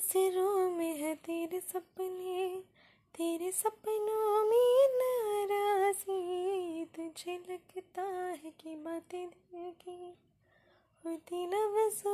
नज़रों में है तेरे सपने, तेरे सपनों में नाराजी। तुझे लगता है कि बातें दिल की होती लफ्जों